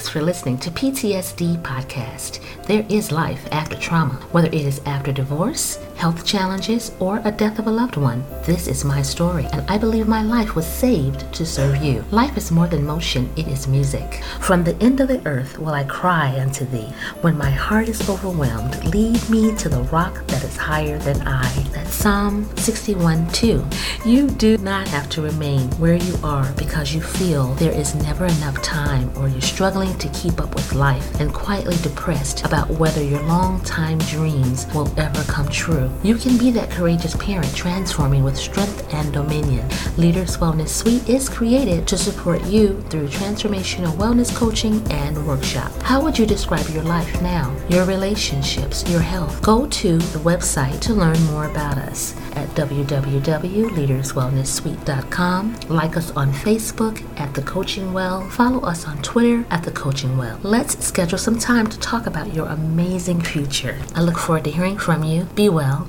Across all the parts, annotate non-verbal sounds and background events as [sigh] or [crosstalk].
Thanks for listening to PTSD Podcast. There is life after trauma, whether it is after divorce, health challenges, or a death of a loved one. This is my story, and I believe my life was saved to serve you. Life is more than motion, it is music. From the end of the earth will I cry unto thee. When my heart is overwhelmed, lead me to the rock that is higher than I. That's Psalm 61 2. You do not have to remain where you are because you feel there is never enough time or you're struggling to keep up with life and quietly depressed about whether your long-time dreams will ever come true. You can be that courageous parent transforming with strength and dominion. Leaders Wellness Suite is created to support you through transformational wellness coaching and workshop. How would you describe your life now? Your relationships, your health? Go to the website to learn more about us at www.leaderswellnesssuite.com. Like us on Facebook at The Coaching Well. Follow us on Twitter at The Coaching Well. Let's schedule some time to talk about your amazing future. I look forward to hearing from you. Be well.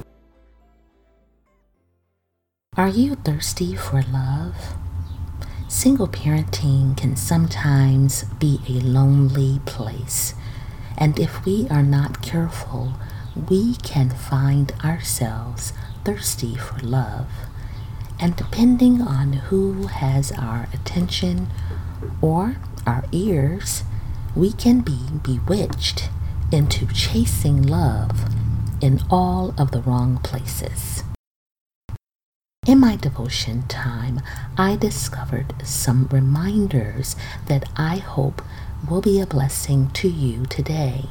Are you thirsty for love? Single parenting can sometimes be a lonely place, and if we are not careful, we can find ourselves thirsty for love. And depending on who has our attention or our ears, we can be bewitched into chasing love in all of the wrong places. In my devotion time, I discovered some reminders that I hope will be a blessing to you today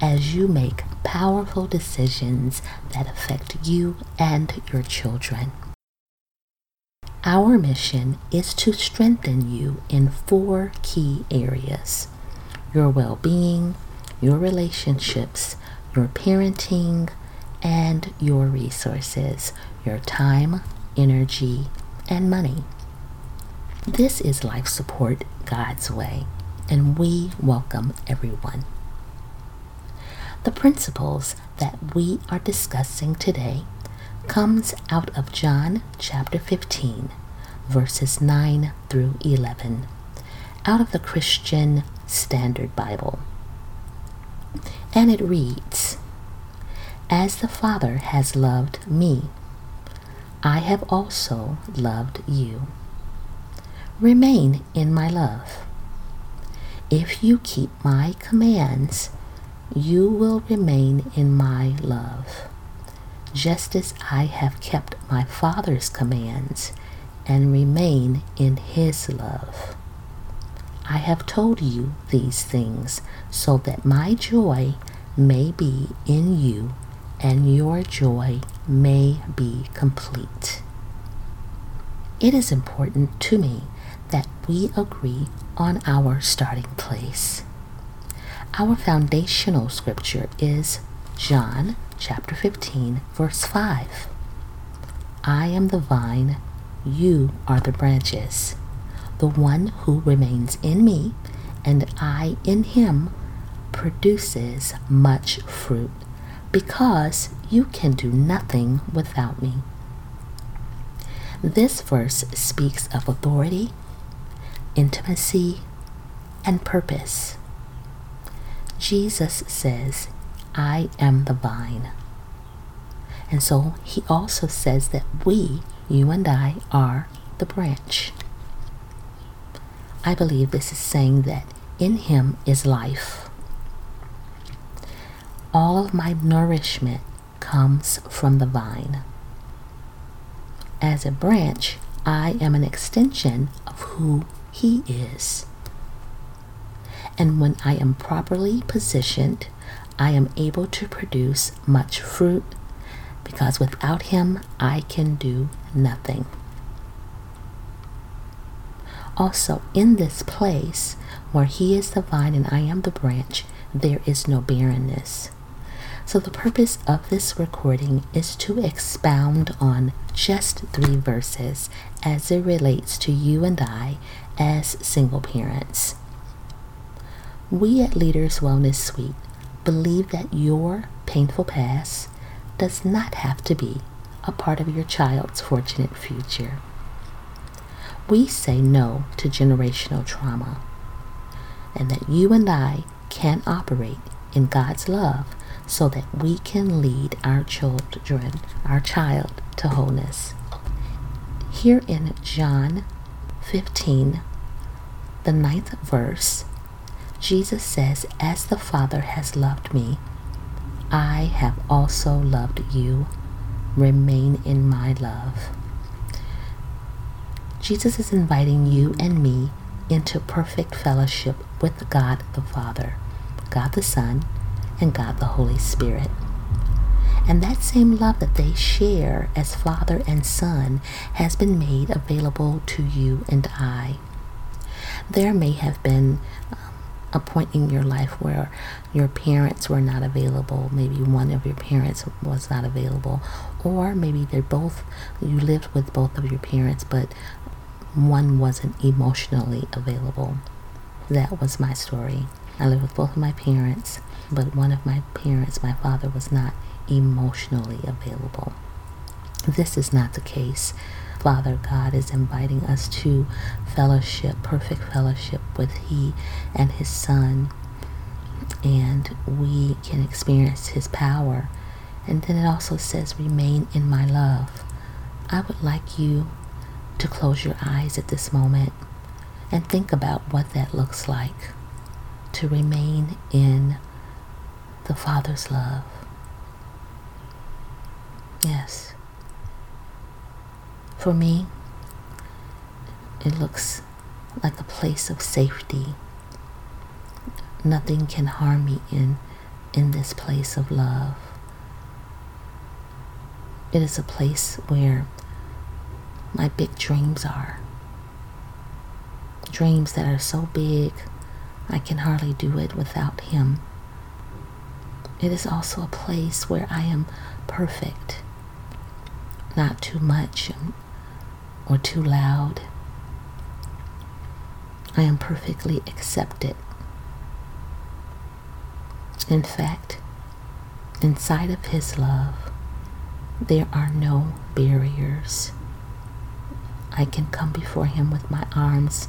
as you make powerful decisions that affect you and your children. Our mission is to strengthen you in four key areas your well being, your relationships, your parenting, and your resources, your time, energy, and money. This is life support God's way, and we welcome everyone. The principles that we are discussing today comes out of John chapter 15 verses 9 through 11 out of the Christian Standard Bible. And it reads, As the Father has loved me, I have also loved you. Remain in my love. If you keep my commands, you will remain in my love, just as I have kept my Father's commands and remain in his love. I have told you these things so that my joy may be in you and your joy may be complete. It is important to me that we agree on our starting place. Our foundational scripture is John chapter 15, verse 5. I am the vine, you are the branches. The one who remains in me and I in him produces much fruit, because you can do nothing without me. This verse speaks of authority, intimacy, and purpose. Jesus says, I am the vine. And so he also says that we, you and I, are the branch. I believe this is saying that in him is life. All of my nourishment comes from the vine. As a branch, I am an extension of who he is. And when I am properly positioned, I am able to produce much fruit because without Him, I can do nothing. Also, in this place where He is the vine and I am the branch, there is no barrenness. So, the purpose of this recording is to expound on just three verses as it relates to you and I as single parents. We at Leaders Wellness Suite believe that your painful past does not have to be a part of your child's fortunate future. We say no to generational trauma. and that you and I can operate in God's love so that we can lead our children, our child, to wholeness. Here in John 15, the ninth verse, Jesus says, As the Father has loved me, I have also loved you. Remain in my love. Jesus is inviting you and me into perfect fellowship with God the Father, God the Son, and God the Holy Spirit. And that same love that they share as Father and Son has been made available to you and I. There may have been um, a point in your life where your parents were not available. Maybe one of your parents was not available, or maybe they're both, you lived with both of your parents, but one wasn't emotionally available. That was my story. I lived with both of my parents, but one of my parents, my father, was not emotionally available. This is not the case. Father God is inviting us to fellowship, perfect fellowship with He and His Son, and we can experience His power. And then it also says, Remain in my love. I would like you to close your eyes at this moment and think about what that looks like to remain in the Father's love. Yes. For me, it looks like a place of safety. Nothing can harm me in, in this place of love. It is a place where my big dreams are. Dreams that are so big, I can hardly do it without Him. It is also a place where I am perfect, not too much or too loud. I am perfectly accepted. In fact, inside of His love, there are no barriers. I can come before Him with my arms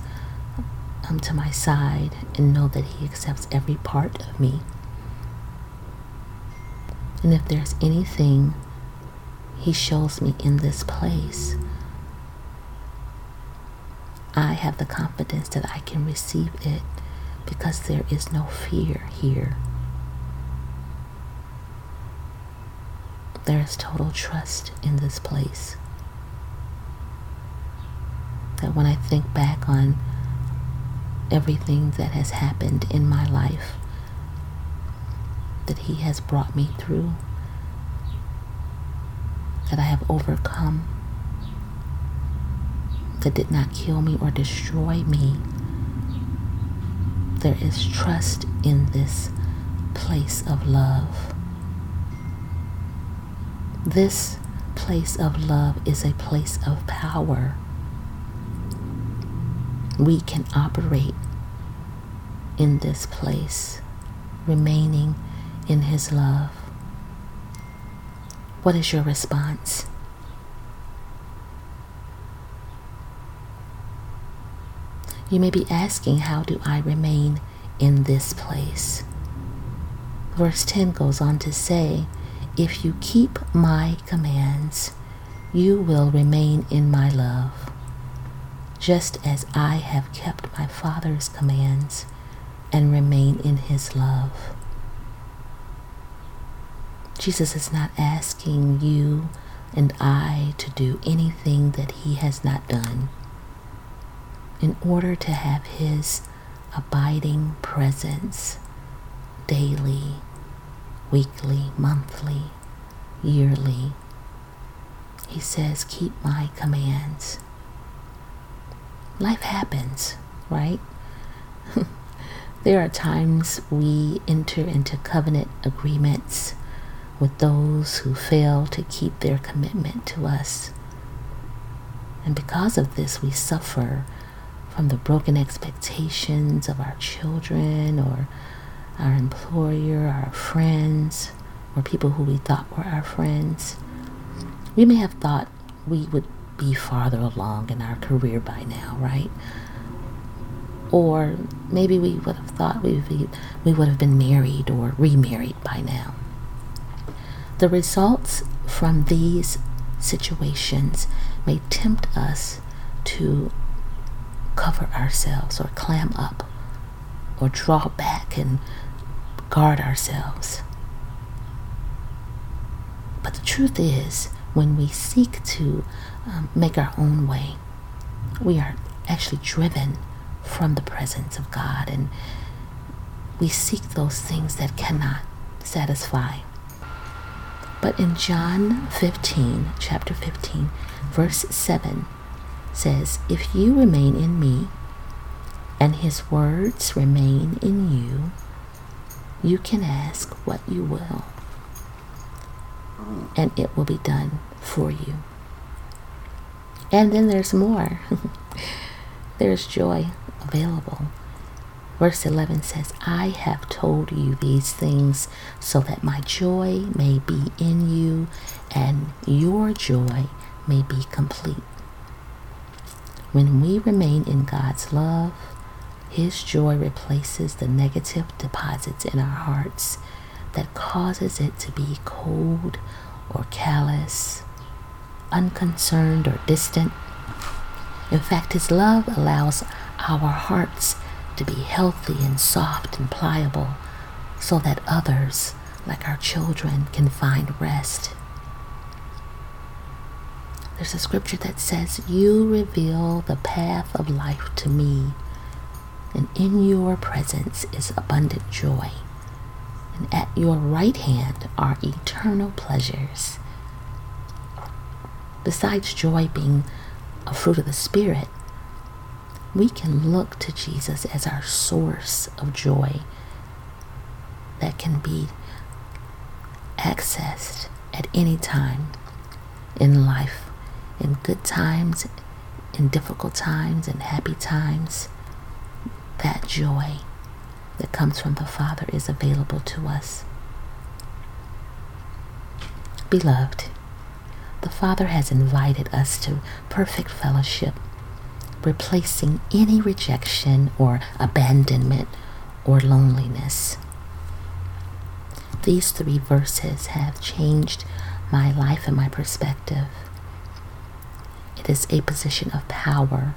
um, to my side and know that He accepts every part of me. And if there's anything He shows me in this place, I have the confidence that I can receive it because there is no fear here. There is total trust in this place that when I think back on everything that has happened in my life, that He has brought me through, that I have overcome, that did not kill me or destroy me. There is trust in this place of love. This place of love is a place of power we can operate in this place, remaining in His love. What is your response? You may be asking, How do I remain in this place? Verse 10 goes on to say, If you keep my commands, you will remain in my love just as I have kept my Father's commands and remain in his love. Jesus is not asking you and I to do anything that he has not done. In order to have his abiding presence daily, weekly, monthly, yearly, he says, Keep my commands life happens, right? [laughs] there are times we enter into covenant agreements with those who fail to keep their commitment to us. And because of this, we suffer from the broken expectations of our children or our employer, our friends, or people who we thought were our friends. We may have thought we would be farther along in our career by now, right? or maybe we would have thought we we would have been married or remarried by now. The results from these situations may tempt us to cover ourselves or clam up or draw back and guard ourselves. But the truth is, when we seek to um, make our own way, we are actually driven from the presence of God and we seek those things that cannot satisfy. But in John 15, chapter 15, verse 7 says, If you remain in me and his words remain in you, you can ask what you will, and it will be done for you. And then there's more. [laughs] there's joy available. Verse 11 says, I have told you these things so that my joy may be in you and your joy may be complete. When we remain in God's love, His joy replaces the negative deposits in our hearts that causes it to be cold or callous, unconcerned or distant. In fact, His love allows our hearts to be healthy and soft and pliable so that others, like our children, can find rest. There's a scripture that says, You reveal the path of life to me, and in your presence is abundant joy, and at your right hand are eternal pleasures. Besides joy being a fruit of the Spirit, we can look to Jesus as our source of joy that can be accessed at any time in life, in good times, in difficult times, in happy times. That joy that comes from the Father is available to us. Beloved, the Father has invited us to perfect fellowship replacing any rejection or abandonment or loneliness. These three verses have changed my life and my perspective. It is a position of power.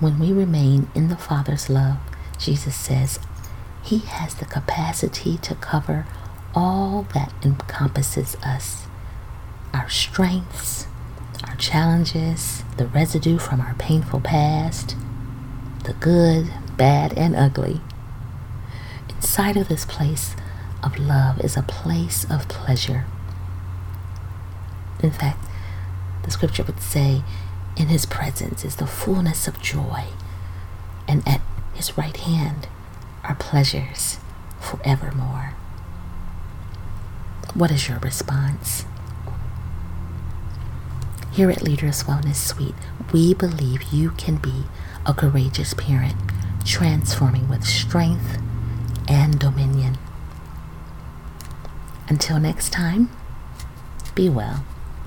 When we remain in the Father's love, Jesus says, He has the capacity to cover all that encompasses us our strengths, our challenges, the residue from our painful past, the good, bad, and ugly. Inside of this place of love is a place of pleasure. In fact, the scripture would say, in his presence is the fullness of joy, and at his right hand are pleasures forevermore. What is your response? Here at Leaders Wellness Suite, we believe you can be a courageous parent, transforming with strength and dominion. Until next time, be well.